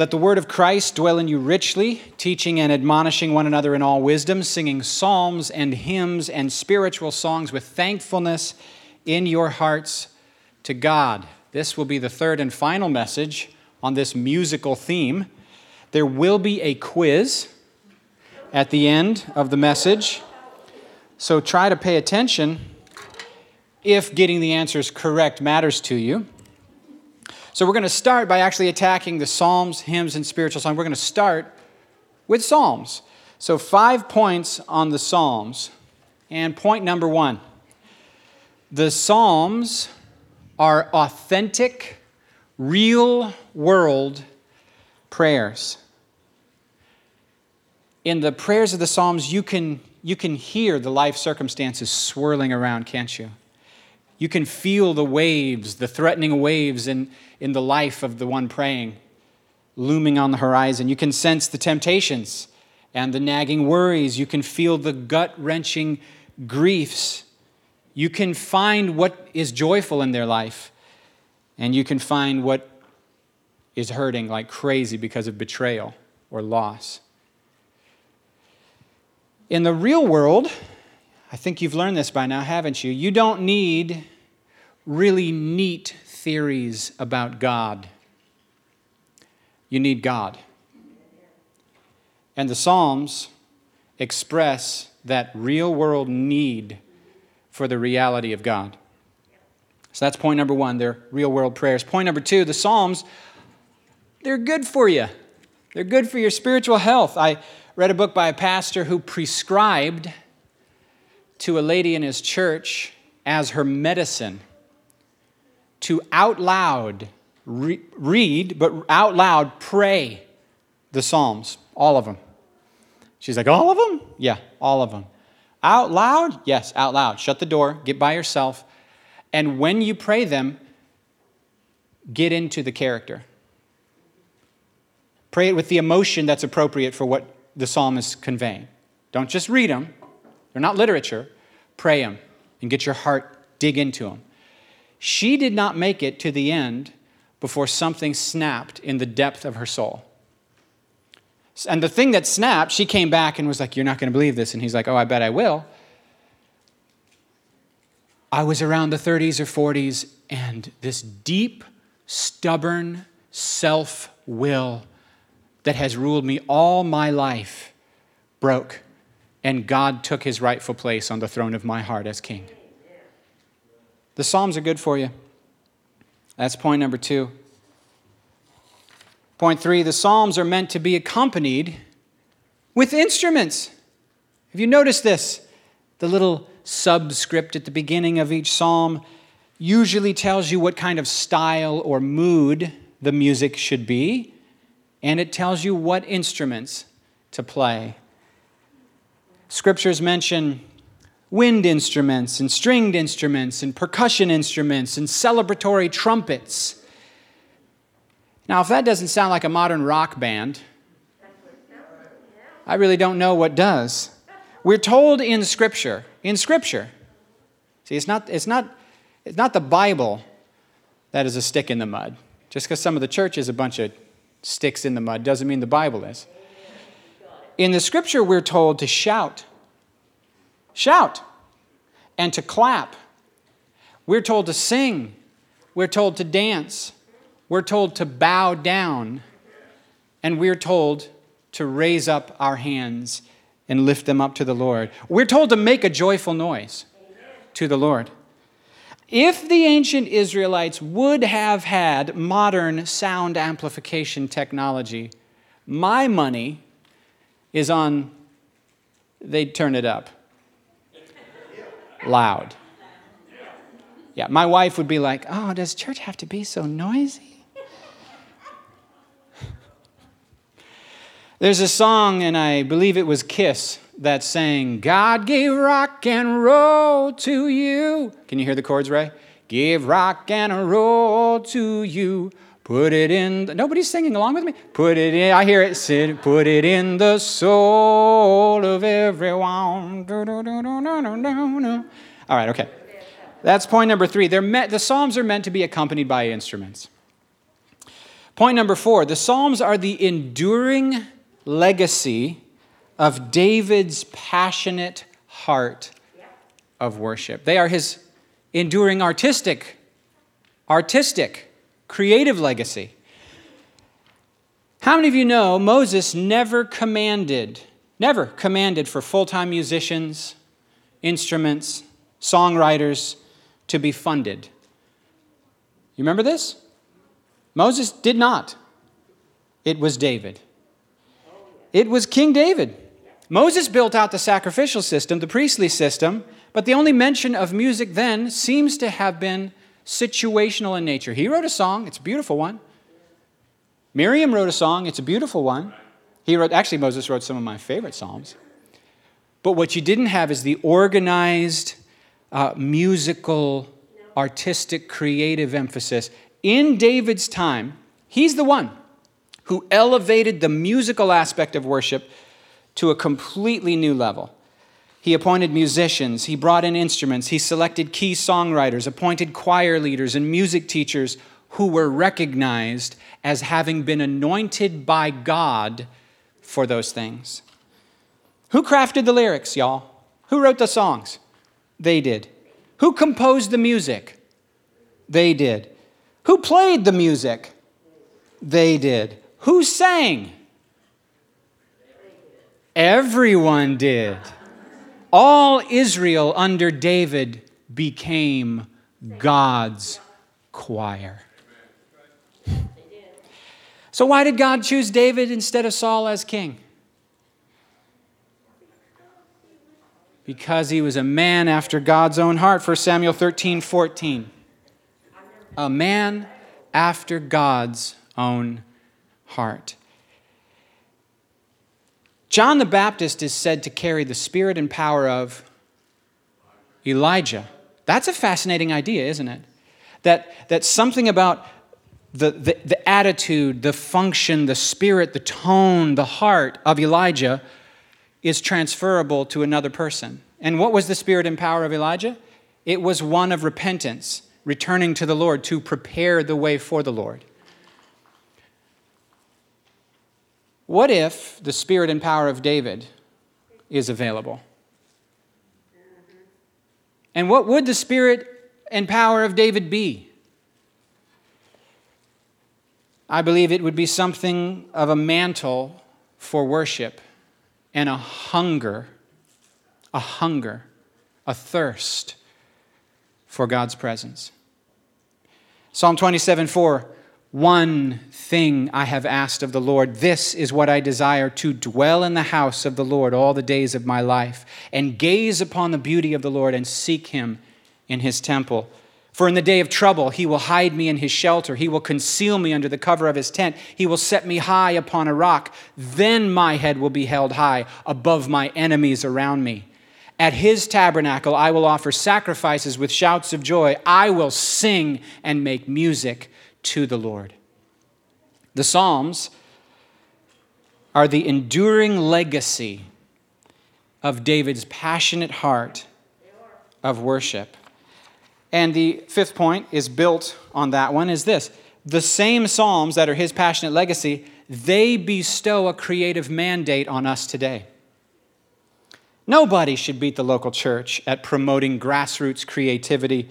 Let the word of Christ dwell in you richly, teaching and admonishing one another in all wisdom, singing psalms and hymns and spiritual songs with thankfulness in your hearts to God. This will be the third and final message on this musical theme. There will be a quiz at the end of the message, so try to pay attention if getting the answers correct matters to you. So we're going to start by actually attacking the Psalms, hymns, and spiritual songs. We're going to start with Psalms. So, five points on the Psalms. And point number one the Psalms are authentic, real world prayers. In the prayers of the Psalms, you can, you can hear the life circumstances swirling around, can't you? You can feel the waves, the threatening waves in, in the life of the one praying, looming on the horizon. You can sense the temptations and the nagging worries. You can feel the gut wrenching griefs. You can find what is joyful in their life, and you can find what is hurting like crazy because of betrayal or loss. In the real world, I think you've learned this by now, haven't you? You don't need really neat theories about God. You need God. And the Psalms express that real world need for the reality of God. So that's point number one, they're real world prayers. Point number two, the Psalms, they're good for you. They're good for your spiritual health. I read a book by a pastor who prescribed to a lady in his church as her medicine to out loud re- read, but out loud pray the Psalms, all of them. She's like, All of them? Yeah, all of them. Out loud? Yes, out loud. Shut the door, get by yourself. And when you pray them, get into the character. Pray it with the emotion that's appropriate for what the psalm is conveying. Don't just read them, they're not literature. Pray them and get your heart, dig into them. She did not make it to the end before something snapped in the depth of her soul. And the thing that snapped, she came back and was like, You're not going to believe this. And he's like, Oh, I bet I will. I was around the 30s or 40s, and this deep, stubborn self will that has ruled me all my life broke, and God took his rightful place on the throne of my heart as king. The Psalms are good for you. That's point number two. Point three the Psalms are meant to be accompanied with instruments. Have you noticed this? The little subscript at the beginning of each psalm usually tells you what kind of style or mood the music should be, and it tells you what instruments to play. Scriptures mention wind instruments and stringed instruments and percussion instruments and celebratory trumpets. Now, if that doesn't sound like a modern rock band, I really don't know what does. We're told in Scripture, in Scripture, see, it's not, it's not, it's not the Bible that is a stick in the mud. Just because some of the church is a bunch of sticks in the mud doesn't mean the Bible is. In the Scripture, we're told to shout shout and to clap. We're told to sing. We're told to dance. We're told to bow down. And we're told to raise up our hands and lift them up to the Lord. We're told to make a joyful noise to the Lord. If the ancient Israelites would have had modern sound amplification technology, my money is on they'd turn it up loud. Yeah, my wife would be like, Oh, does church have to be so noisy? There's a song, and I believe it was Kiss, that sang, God gave rock and roll to you. Can you hear the chords, Ray? Give rock and roll to you. Put it in. The, nobody's singing along with me. Put it in. I hear it. Sit. Put it in the soul of everyone. All right. Okay. That's point number three. They're met, the Psalms are meant to be accompanied by instruments. Point number four the Psalms are the enduring legacy of David's passionate heart of worship. They are his enduring artistic, artistic, creative legacy. How many of you know Moses never commanded, never commanded for full time musicians, instruments, songwriters to be funded? You remember this? Moses did not. It was David. It was King David. Moses built out the sacrificial system, the priestly system, but the only mention of music then seems to have been situational in nature. He wrote a song, it's a beautiful one. Miriam wrote a song, it's a beautiful one. He wrote, actually, Moses wrote some of my favorite Psalms. But what you didn't have is the organized, uh, musical, artistic, creative emphasis. In David's time, he's the one who elevated the musical aspect of worship to a completely new level. He appointed musicians, he brought in instruments, he selected key songwriters, appointed choir leaders and music teachers who were recognized as having been anointed by God for those things. Who crafted the lyrics, y'all? Who wrote the songs? They did. Who composed the music? They did. Who played the music? They did. Who sang? Everyone did. All Israel under David became God's choir. So, why did God choose David instead of Saul as king? Because he was a man after God's own heart. 1 Samuel 13 14. A man after God's own heart. John the Baptist is said to carry the spirit and power of Elijah. That's a fascinating idea, isn't it? That, that something about the, the, the attitude, the function, the spirit, the tone, the heart of Elijah is transferable to another person. And what was the spirit and power of Elijah? It was one of repentance, returning to the Lord to prepare the way for the Lord. What if the spirit and power of David is available? And what would the spirit and power of David be? I believe it would be something of a mantle for worship and a hunger, a hunger, a thirst for God's presence. Psalm 27 4 One thing I have asked of the Lord, this is what I desire to dwell in the house of the Lord all the days of my life, and gaze upon the beauty of the Lord and seek him in his temple. For in the day of trouble, he will hide me in his shelter. He will conceal me under the cover of his tent. He will set me high upon a rock. Then my head will be held high above my enemies around me. At his tabernacle, I will offer sacrifices with shouts of joy. I will sing and make music to the Lord. The Psalms are the enduring legacy of David's passionate heart of worship. And the fifth point is built on that one is this. The same Psalms that are his passionate legacy, they bestow a creative mandate on us today. Nobody should beat the local church at promoting grassroots creativity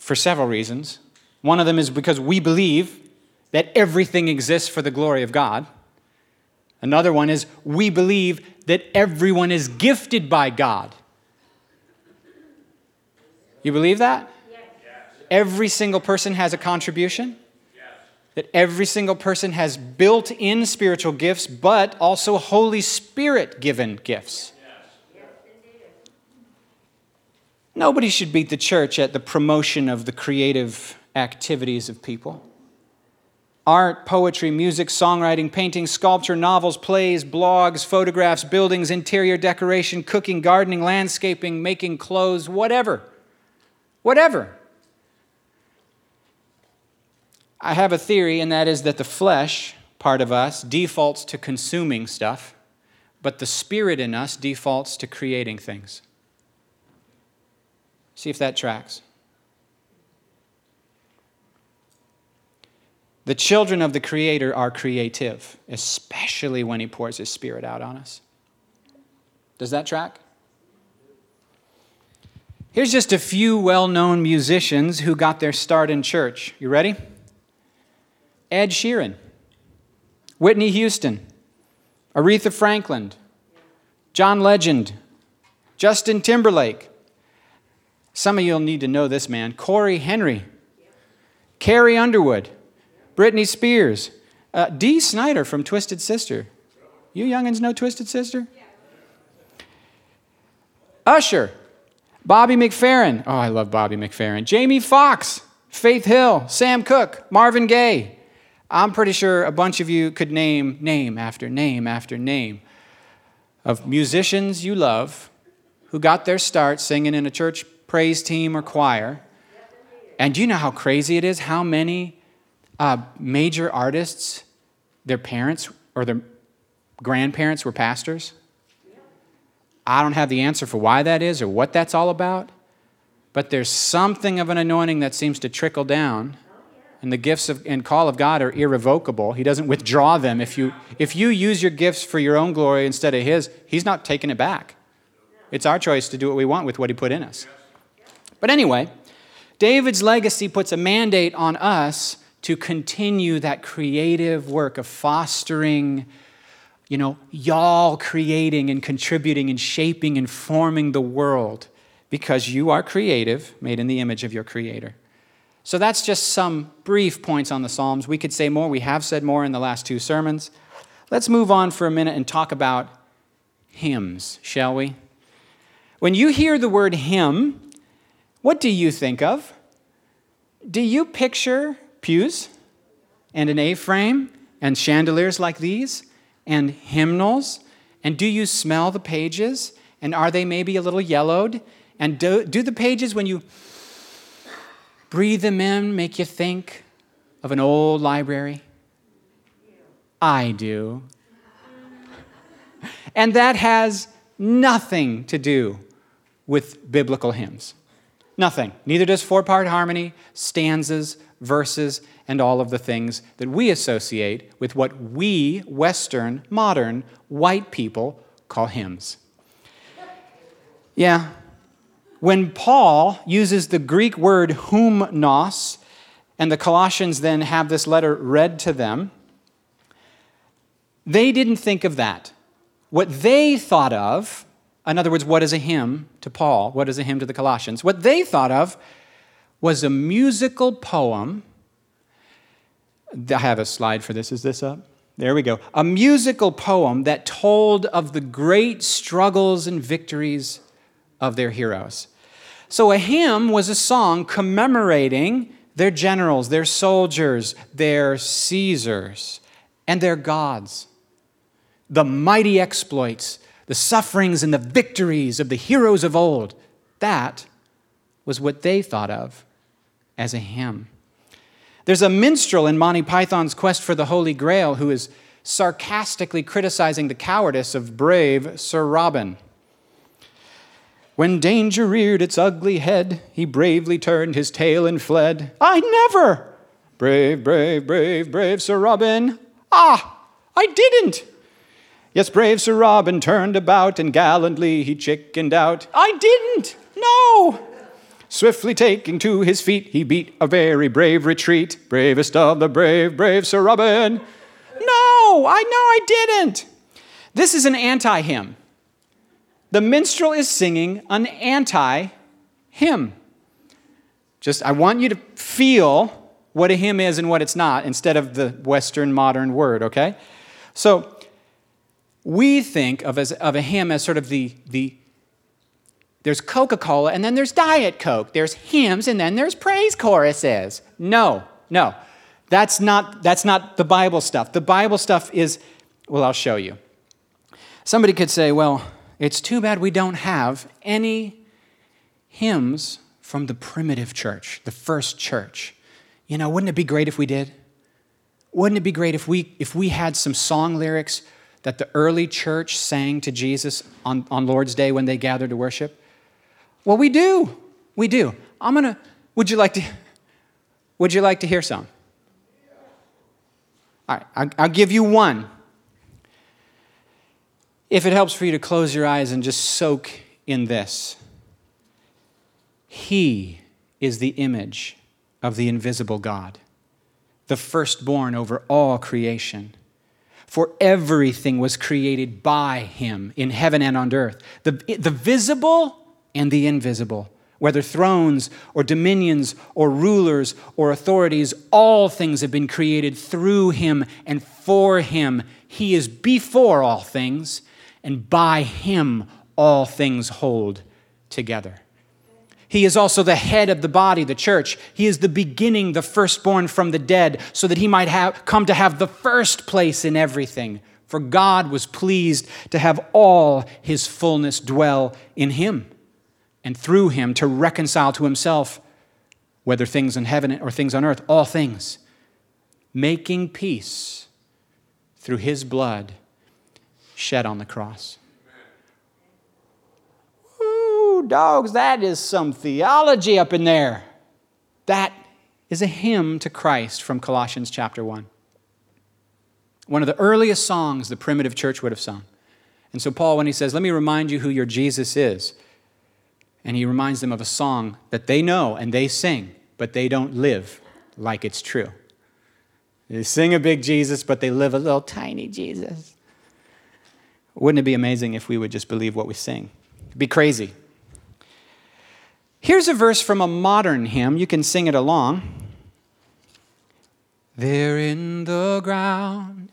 for several reasons. One of them is because we believe that everything exists for the glory of God. Another one is we believe that everyone is gifted by God you believe that? Yes. Every single person has a contribution? Yes. That every single person has built in spiritual gifts, but also Holy Spirit given gifts. Yes. Nobody should beat the church at the promotion of the creative activities of people. Art, poetry, music, songwriting, painting, sculpture, novels, plays, blogs, photographs, buildings, interior decoration, cooking, gardening, landscaping, making clothes, whatever whatever. I have a theory, and that is that the flesh part of us defaults to consuming stuff, but the spirit in us defaults to creating things. See if that tracks. The children of the Creator are creative, especially when He pours His Spirit out on us. Does that track? Here's just a few well known musicians who got their start in church. You ready? Ed Sheeran, Whitney Houston, Aretha Franklin, John Legend, Justin Timberlake. Some of you'll need to know this man. Cory Henry, Carrie Underwood, Britney Spears, uh, Dee Snider from Twisted Sister. You youngins know Twisted Sister? Usher, Bobby McFerrin. Oh, I love Bobby McFerrin. Jamie Foxx, Faith Hill, Sam Cooke, Marvin Gaye. I'm pretty sure a bunch of you could name name after name after name of musicians you love who got their start singing in a church praise team or choir. And do you know how crazy it is? How many uh, major artists, their parents or their grandparents were pastors. I don't have the answer for why that is or what that's all about, but there's something of an anointing that seems to trickle down. And the gifts of, and call of God are irrevocable. He doesn't withdraw them. If you, if you use your gifts for your own glory instead of His, He's not taking it back. It's our choice to do what we want with what He put in us. But anyway, David's legacy puts a mandate on us to continue that creative work of fostering, you know, y'all creating and contributing and shaping and forming the world because you are creative, made in the image of your Creator. So that's just some brief points on the Psalms. We could say more. We have said more in the last two sermons. Let's move on for a minute and talk about hymns, shall we? When you hear the word hymn, what do you think of? Do you picture pews and an A frame and chandeliers like these and hymnals? And do you smell the pages? And are they maybe a little yellowed? And do, do the pages, when you breathe them in, make you think of an old library? I do. And that has nothing to do with biblical hymns. Nothing. Neither does four part harmony, stanzas, verses, and all of the things that we associate with what we, Western, modern, white people, call hymns. Yeah. When Paul uses the Greek word humnos, and the Colossians then have this letter read to them, they didn't think of that. What they thought of in other words, what is a hymn to Paul? What is a hymn to the Colossians? What they thought of was a musical poem. I have a slide for this. Is this up? There we go. A musical poem that told of the great struggles and victories of their heroes. So a hymn was a song commemorating their generals, their soldiers, their Caesars, and their gods. The mighty exploits the sufferings and the victories of the heroes of old. That was what they thought of as a hymn. There's a minstrel in Monty Python's Quest for the Holy Grail who is sarcastically criticizing the cowardice of brave Sir Robin. When danger reared its ugly head, he bravely turned his tail and fled. I never! Brave, brave, brave, brave Sir Robin. Ah, I didn't! Yes, brave Sir Robin turned about and gallantly he chickened out. I didn't! No! Swiftly taking to his feet, he beat a very brave retreat. Bravest of the brave, brave Sir Robin. No, I know I didn't. This is an anti hymn. The minstrel is singing an anti hymn. Just, I want you to feel what a hymn is and what it's not instead of the Western modern word, okay? So, we think of, as, of a hymn as sort of the, the there's Coca Cola and then there's Diet Coke. There's hymns and then there's praise choruses. No, no. That's not, that's not the Bible stuff. The Bible stuff is, well, I'll show you. Somebody could say, well, it's too bad we don't have any hymns from the primitive church, the first church. You know, wouldn't it be great if we did? Wouldn't it be great if we, if we had some song lyrics that the early church sang to Jesus on, on Lord's Day when they gathered to worship? Well, we do. We do. I'm going to, would you like to, would you like to hear some? All right, I'll, I'll give you one. If it helps for you to close your eyes and just soak in this, He is the image of the invisible God, the firstborn over all creation. For everything was created by Him in heaven and on earth, the, the visible and the invisible whether thrones or dominions or rulers or authorities, all things have been created through him and for him. He is before all things, and by him all things hold together. He is also the head of the body, the church. He is the beginning, the firstborn from the dead, so that he might have come to have the first place in everything. For God was pleased to have all his fullness dwell in him and through him to reconcile to himself, whether things in heaven or things on earth, all things, making peace through his blood shed on the cross. Dogs, that is some theology up in there. That is a hymn to Christ from Colossians chapter 1. One of the earliest songs the primitive church would have sung. And so, Paul, when he says, Let me remind you who your Jesus is, and he reminds them of a song that they know and they sing, but they don't live like it's true. They sing a big Jesus, but they live a little tiny Jesus. Wouldn't it be amazing if we would just believe what we sing? It'd be crazy. Here's a verse from a modern hymn. You can sing it along. There in the ground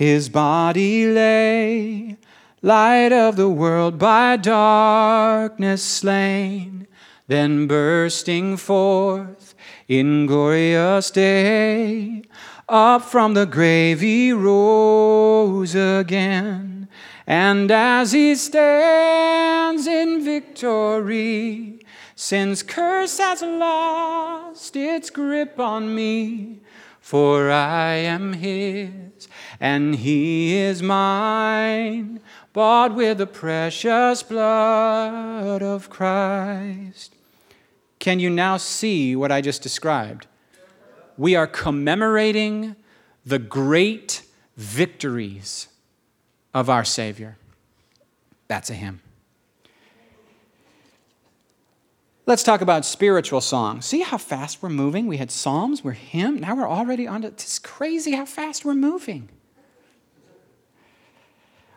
his body lay light of the world by darkness slain, then bursting forth in glorious day, up from the grave he rose again. And as he stands in victory, sin's curse has lost its grip on me, for I am his and he is mine bought with the precious blood of Christ. Can you now see what I just described? We are commemorating the great victories of our Savior. That's a hymn. Let's talk about spiritual songs. See how fast we're moving? We had Psalms, we're hymn, now we're already on to it's crazy how fast we're moving.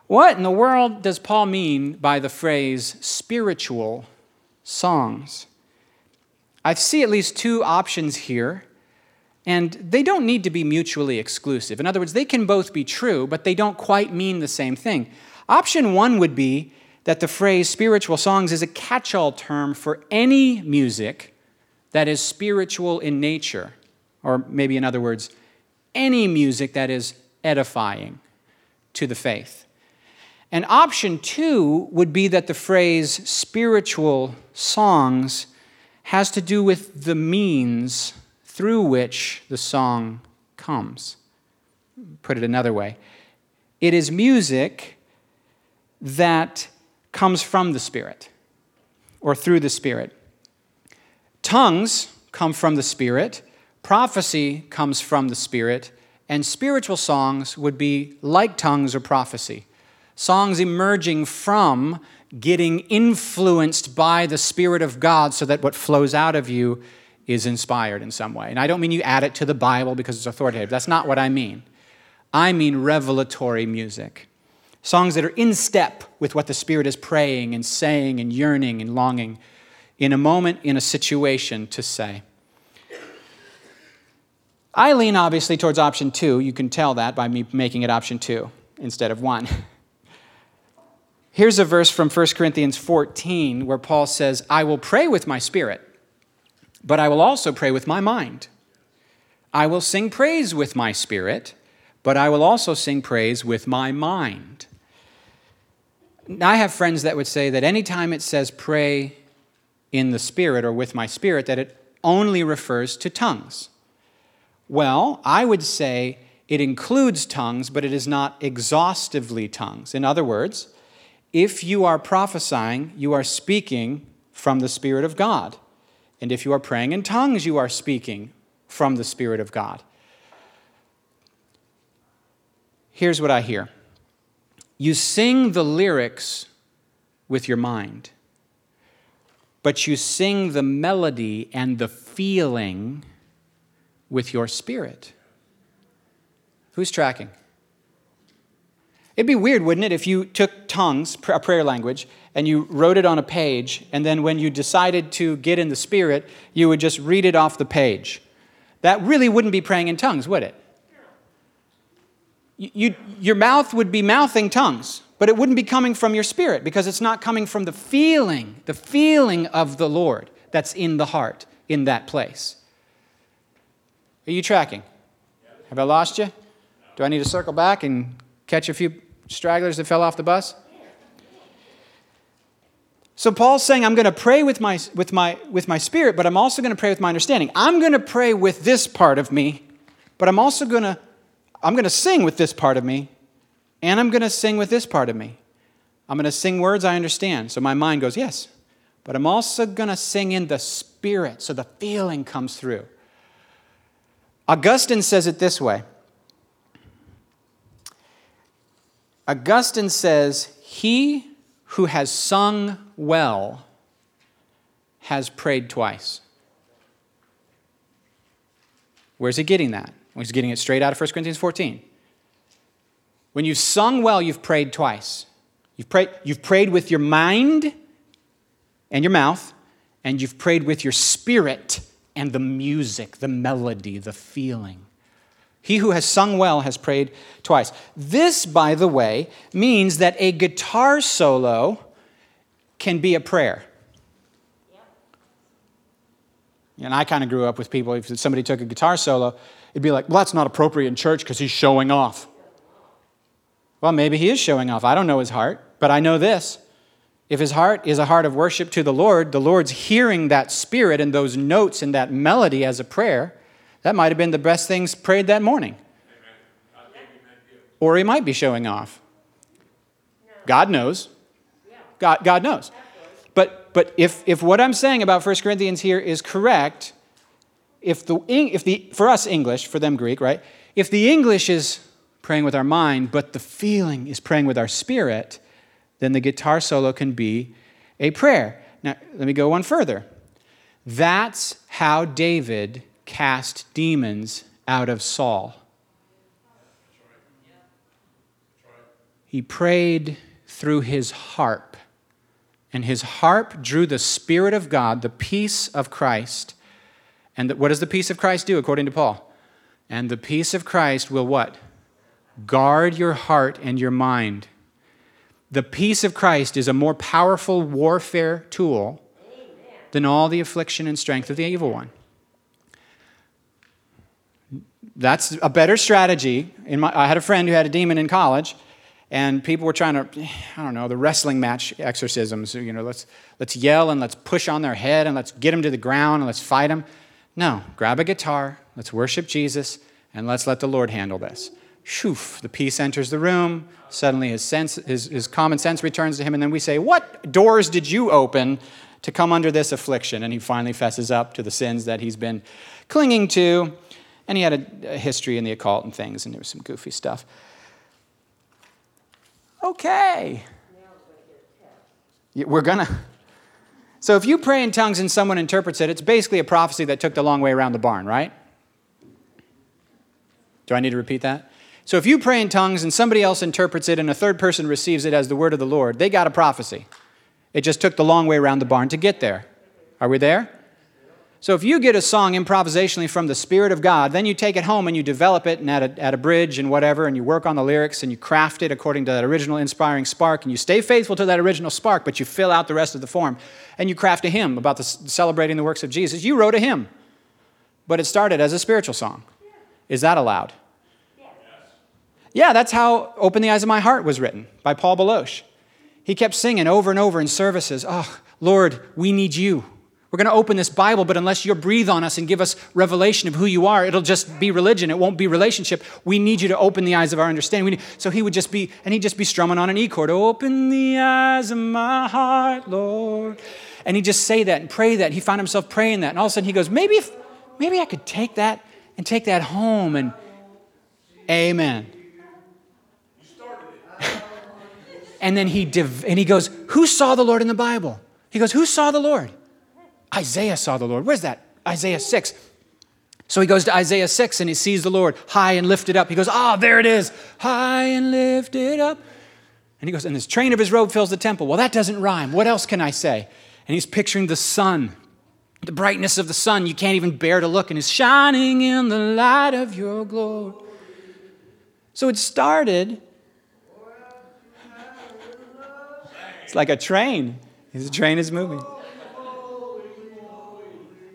What in the world does Paul mean by the phrase spiritual songs? I see at least two options here, and they don't need to be mutually exclusive. In other words, they can both be true, but they don't quite mean the same thing. Option one would be that the phrase spiritual songs is a catch all term for any music that is spiritual in nature, or maybe, in other words, any music that is edifying to the faith. And option two would be that the phrase spiritual songs has to do with the means through which the song comes. Put it another way it is music that comes from the Spirit or through the Spirit. Tongues come from the Spirit, prophecy comes from the Spirit, and spiritual songs would be like tongues or prophecy songs emerging from getting influenced by the Spirit of God so that what flows out of you is inspired in some way. And I don't mean you add it to the Bible because it's authoritative. That's not what I mean. I mean revelatory music. Songs that are in step with what the Spirit is praying and saying and yearning and longing in a moment, in a situation to say. I lean obviously towards option two. You can tell that by me making it option two instead of one. Here's a verse from 1 Corinthians 14 where Paul says, I will pray with my spirit, but I will also pray with my mind. I will sing praise with my spirit, but I will also sing praise with my mind. I have friends that would say that anytime it says pray in the spirit or with my spirit, that it only refers to tongues. Well, I would say it includes tongues, but it is not exhaustively tongues. In other words, if you are prophesying, you are speaking from the Spirit of God. And if you are praying in tongues, you are speaking from the Spirit of God. here's what I hear you sing the lyrics with your mind, but you sing the melody and the feeling with your spirit. Who's tracking? It'd be weird, wouldn't it, if you took tongues, a prayer language, and you wrote it on a page, and then when you decided to get in the Spirit, you would just read it off the page. That really wouldn't be praying in tongues, would it? You, your mouth would be mouthing tongues, but it wouldn't be coming from your spirit because it's not coming from the feeling, the feeling of the Lord that's in the heart in that place. Are you tracking? Have I lost you? Do I need to circle back and catch a few stragglers that fell off the bus? So Paul's saying, I'm going to pray with my, with, my, with my spirit, but I'm also going to pray with my understanding. I'm going to pray with this part of me, but I'm also going to, I'm going to sing with this part of me, and I'm going to sing with this part of me. I'm going to sing words I understand. So my mind goes, yes. But I'm also going to sing in the spirit, so the feeling comes through. Augustine says it this way Augustine says, He who has sung well has prayed twice. Where's he getting that? He's getting it straight out of 1 Corinthians 14. When you've sung well, you've prayed twice. You've prayed, you've prayed with your mind and your mouth, and you've prayed with your spirit and the music, the melody, the feeling. He who has sung well has prayed twice. This, by the way, means that a guitar solo can be a prayer. And I kind of grew up with people, if somebody took a guitar solo, it'd be like, well, that's not appropriate in church because he's showing off. Well, maybe he is showing off. I don't know his heart, but I know this. If his heart is a heart of worship to the Lord, the Lord's hearing that spirit and those notes and that melody as a prayer that might have been the best things prayed that morning. Or he might be showing off. God knows. God, God knows. But, but if, if what I'm saying about 1 Corinthians here is correct, if the, if the, for us English, for them Greek, right? If the English is praying with our mind, but the feeling is praying with our spirit, then the guitar solo can be a prayer. Now, let me go one further. That's how David cast demons out of Saul. He prayed through his harp, and his harp drew the Spirit of God, the peace of Christ. And what does the peace of Christ do, according to Paul? And the peace of Christ will what? Guard your heart and your mind. The peace of Christ is a more powerful warfare tool than all the affliction and strength of the evil one. That's a better strategy. My, I had a friend who had a demon in college, and people were trying to, I don't know, the wrestling match exorcisms. You know, let's, let's yell and let's push on their head and let's get them to the ground and let's fight them. No, grab a guitar, let's worship Jesus, and let's let the Lord handle this. Shoof, the peace enters the room. Suddenly his, sense, his, his common sense returns to him, and then we say, What doors did you open to come under this affliction? And he finally fesses up to the sins that he's been clinging to. And he had a, a history in the occult and things, and there was some goofy stuff. Okay. We're gonna. So if you pray in tongues and someone interprets it, it's basically a prophecy that took the long way around the barn, right? Do I need to repeat that? So if you pray in tongues and somebody else interprets it and a third person receives it as the word of the Lord, they got a prophecy. It just took the long way around the barn to get there. Are we there? So if you get a song improvisationally from the Spirit of God, then you take it home and you develop it and at a, at a bridge and whatever, and you work on the lyrics and you craft it according to that original inspiring spark, and you stay faithful to that original spark, but you fill out the rest of the form, and you craft a hymn about the, celebrating the works of Jesus. You wrote a hymn, but it started as a spiritual song. Is that allowed? Yeah, that's how Open the Eyes of My Heart was written by Paul Baloche. He kept singing over and over in services, Oh, Lord, we need you. We're going to open this Bible, but unless you breathe on us and give us revelation of who you are, it'll just be religion. It won't be relationship. We need you to open the eyes of our understanding. Need, so he would just be, and he'd just be strumming on an E chord. Open the eyes of my heart, Lord. And he'd just say that and pray that. He found himself praying that. And all of a sudden he goes, maybe, if, maybe I could take that and take that home and amen. And then he, div- and he goes, Who saw the Lord in the Bible? He goes, Who saw the Lord? Isaiah saw the Lord. Where's that? Isaiah 6. So he goes to Isaiah 6 and he sees the Lord high and lifted up. He goes, Ah, oh, there it is, high and lifted up. And he goes, And this train of his robe fills the temple. Well, that doesn't rhyme. What else can I say? And he's picturing the sun, the brightness of the sun. You can't even bear to look, and it's shining in the light of your glory. So it started. It's like a train. The train is moving.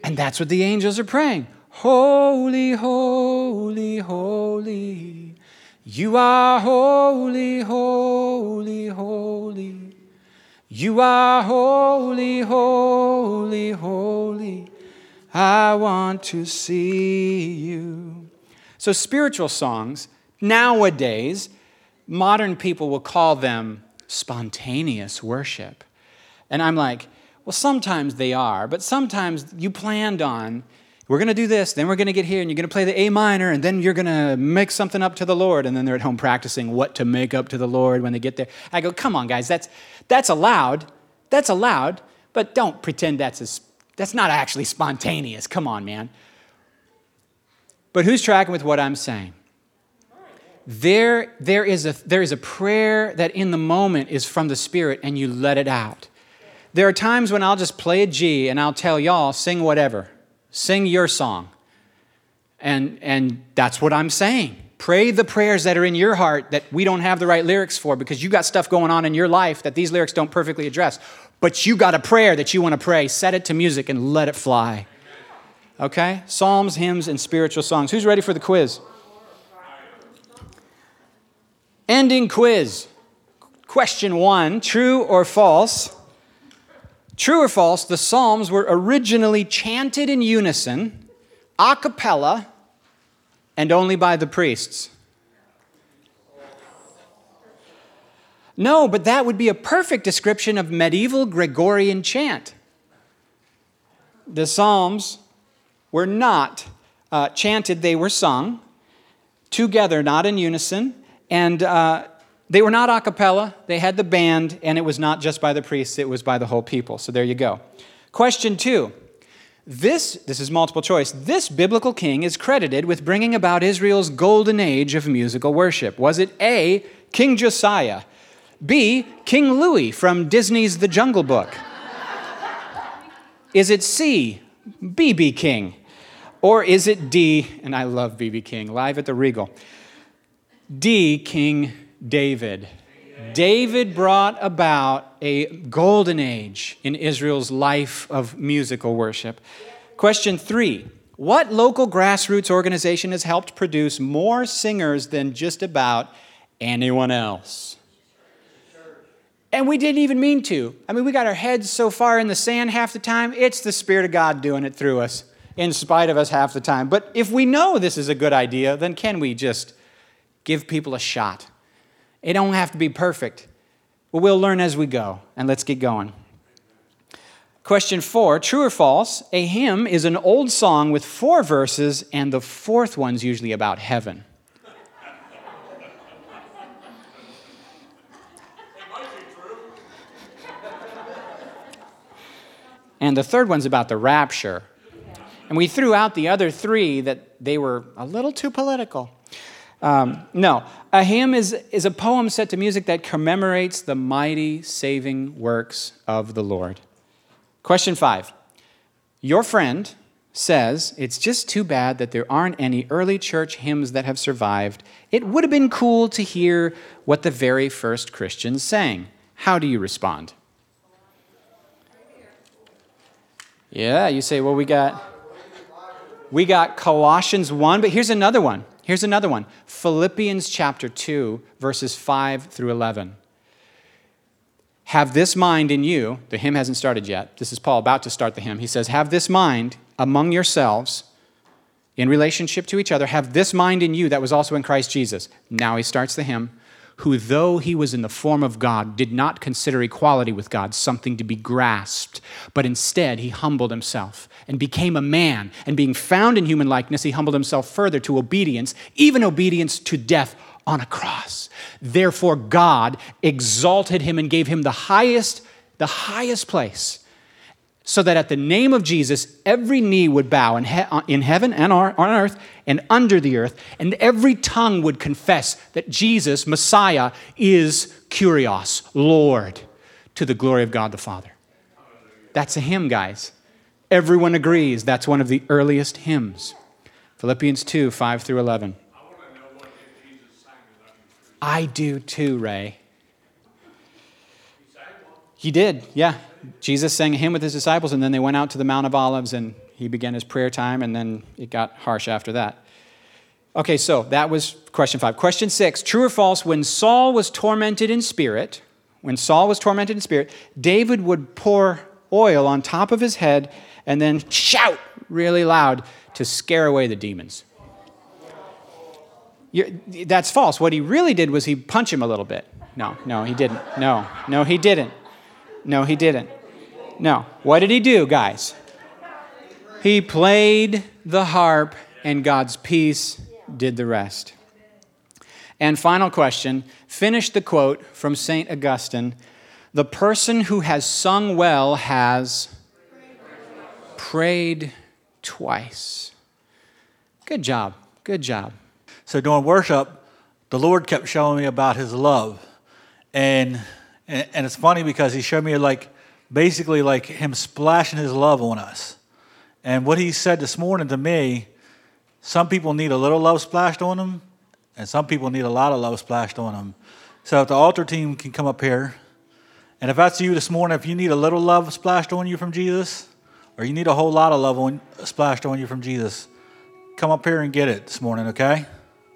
And that's what the angels are praying. Holy, holy, holy. You are holy, holy, holy. You are holy, holy, holy. I want to see you. So, spiritual songs, nowadays, modern people will call them spontaneous worship. And I'm like, well, sometimes they are, but sometimes you planned on, we're going to do this, then we're going to get here, and you're going to play the A minor, and then you're going to make something up to the Lord. And then they're at home practicing what to make up to the Lord when they get there. I go, come on, guys, that's, that's allowed. That's allowed, but don't pretend that's, a, that's not actually spontaneous. Come on, man. But who's tracking with what I'm saying? There, there, is a, there is a prayer that in the moment is from the Spirit, and you let it out. There are times when I'll just play a G and I'll tell y'all, sing whatever, sing your song. And, and that's what I'm saying. Pray the prayers that are in your heart that we don't have the right lyrics for because you got stuff going on in your life that these lyrics don't perfectly address. But you got a prayer that you want to pray. Set it to music and let it fly. Okay? Psalms, hymns, and spiritual songs. Who's ready for the quiz? Ending quiz. Question one True or false? True or false, the Psalms were originally chanted in unison, a cappella, and only by the priests. No, but that would be a perfect description of medieval Gregorian chant. The Psalms were not uh, chanted, they were sung together, not in unison. And uh, they were not a cappella, they had the band, and it was not just by the priests, it was by the whole people. So there you go. Question two. This, this is multiple choice. This biblical king is credited with bringing about Israel's golden age of musical worship. Was it A, King Josiah? B, King Louis from Disney's The Jungle Book? Is it C, BB King? Or is it D, and I love BB King, live at the Regal, D, King David. David brought about a golden age in Israel's life of musical worship. Question three What local grassroots organization has helped produce more singers than just about anyone else? And we didn't even mean to. I mean, we got our heads so far in the sand half the time, it's the Spirit of God doing it through us, in spite of us half the time. But if we know this is a good idea, then can we just give people a shot? It don't have to be perfect. But we'll learn as we go. And let's get going. Question four True or false? A hymn is an old song with four verses, and the fourth one's usually about heaven. and the third one's about the rapture. And we threw out the other three that they were a little too political. Um, no, a hymn is, is a poem set to music that commemorates the mighty saving works of the Lord. Question five Your friend says it's just too bad that there aren't any early church hymns that have survived. It would have been cool to hear what the very first Christians sang. How do you respond? Yeah, you say, well, we got we got Colossians 1, but here's another one. Here's another one Philippians chapter 2, verses 5 through 11. Have this mind in you. The hymn hasn't started yet. This is Paul about to start the hymn. He says, Have this mind among yourselves in relationship to each other. Have this mind in you that was also in Christ Jesus. Now he starts the hymn who, though he was in the form of God, did not consider equality with God something to be grasped, but instead he humbled himself and became a man. And being found in human likeness, he humbled himself further to obedience, even obedience to death on a cross. Therefore, God exalted him and gave him the highest, the highest place, so that at the name of Jesus, every knee would bow in, he- uh, in heaven and on earth and under the earth, and every tongue would confess that Jesus, Messiah, is Kyrios, Lord, to the glory of God the Father. That's a hymn, guys. Everyone agrees that's one of the earliest hymns. Philippians 2 5 through 11. I do too, Ray. He did, yeah. Jesus sang a hymn with his disciples, and then they went out to the Mount of Olives, and he began his prayer time, and then it got harsh after that. Okay, so that was question five. Question six true or false? When Saul was tormented in spirit, when Saul was tormented in spirit, David would pour oil on top of his head and then shout really loud to scare away the demons. You're, that's false. What he really did was he punched him a little bit. No, no, he didn't. No, no, he didn't. No, he didn't. No. What did he do, guys? He played the harp, and God's peace did the rest. And final question finish the quote from St. Augustine The person who has sung well has prayed twice. Good job. Good job. So during worship, the Lord kept showing me about His love, and and it's funny because He showed me like basically like Him splashing His love on us. And what He said this morning to me, some people need a little love splashed on them, and some people need a lot of love splashed on them. So if the altar team can come up here, and if that's you this morning, if you need a little love splashed on you from Jesus, or you need a whole lot of love on, splashed on you from Jesus, come up here and get it this morning, okay?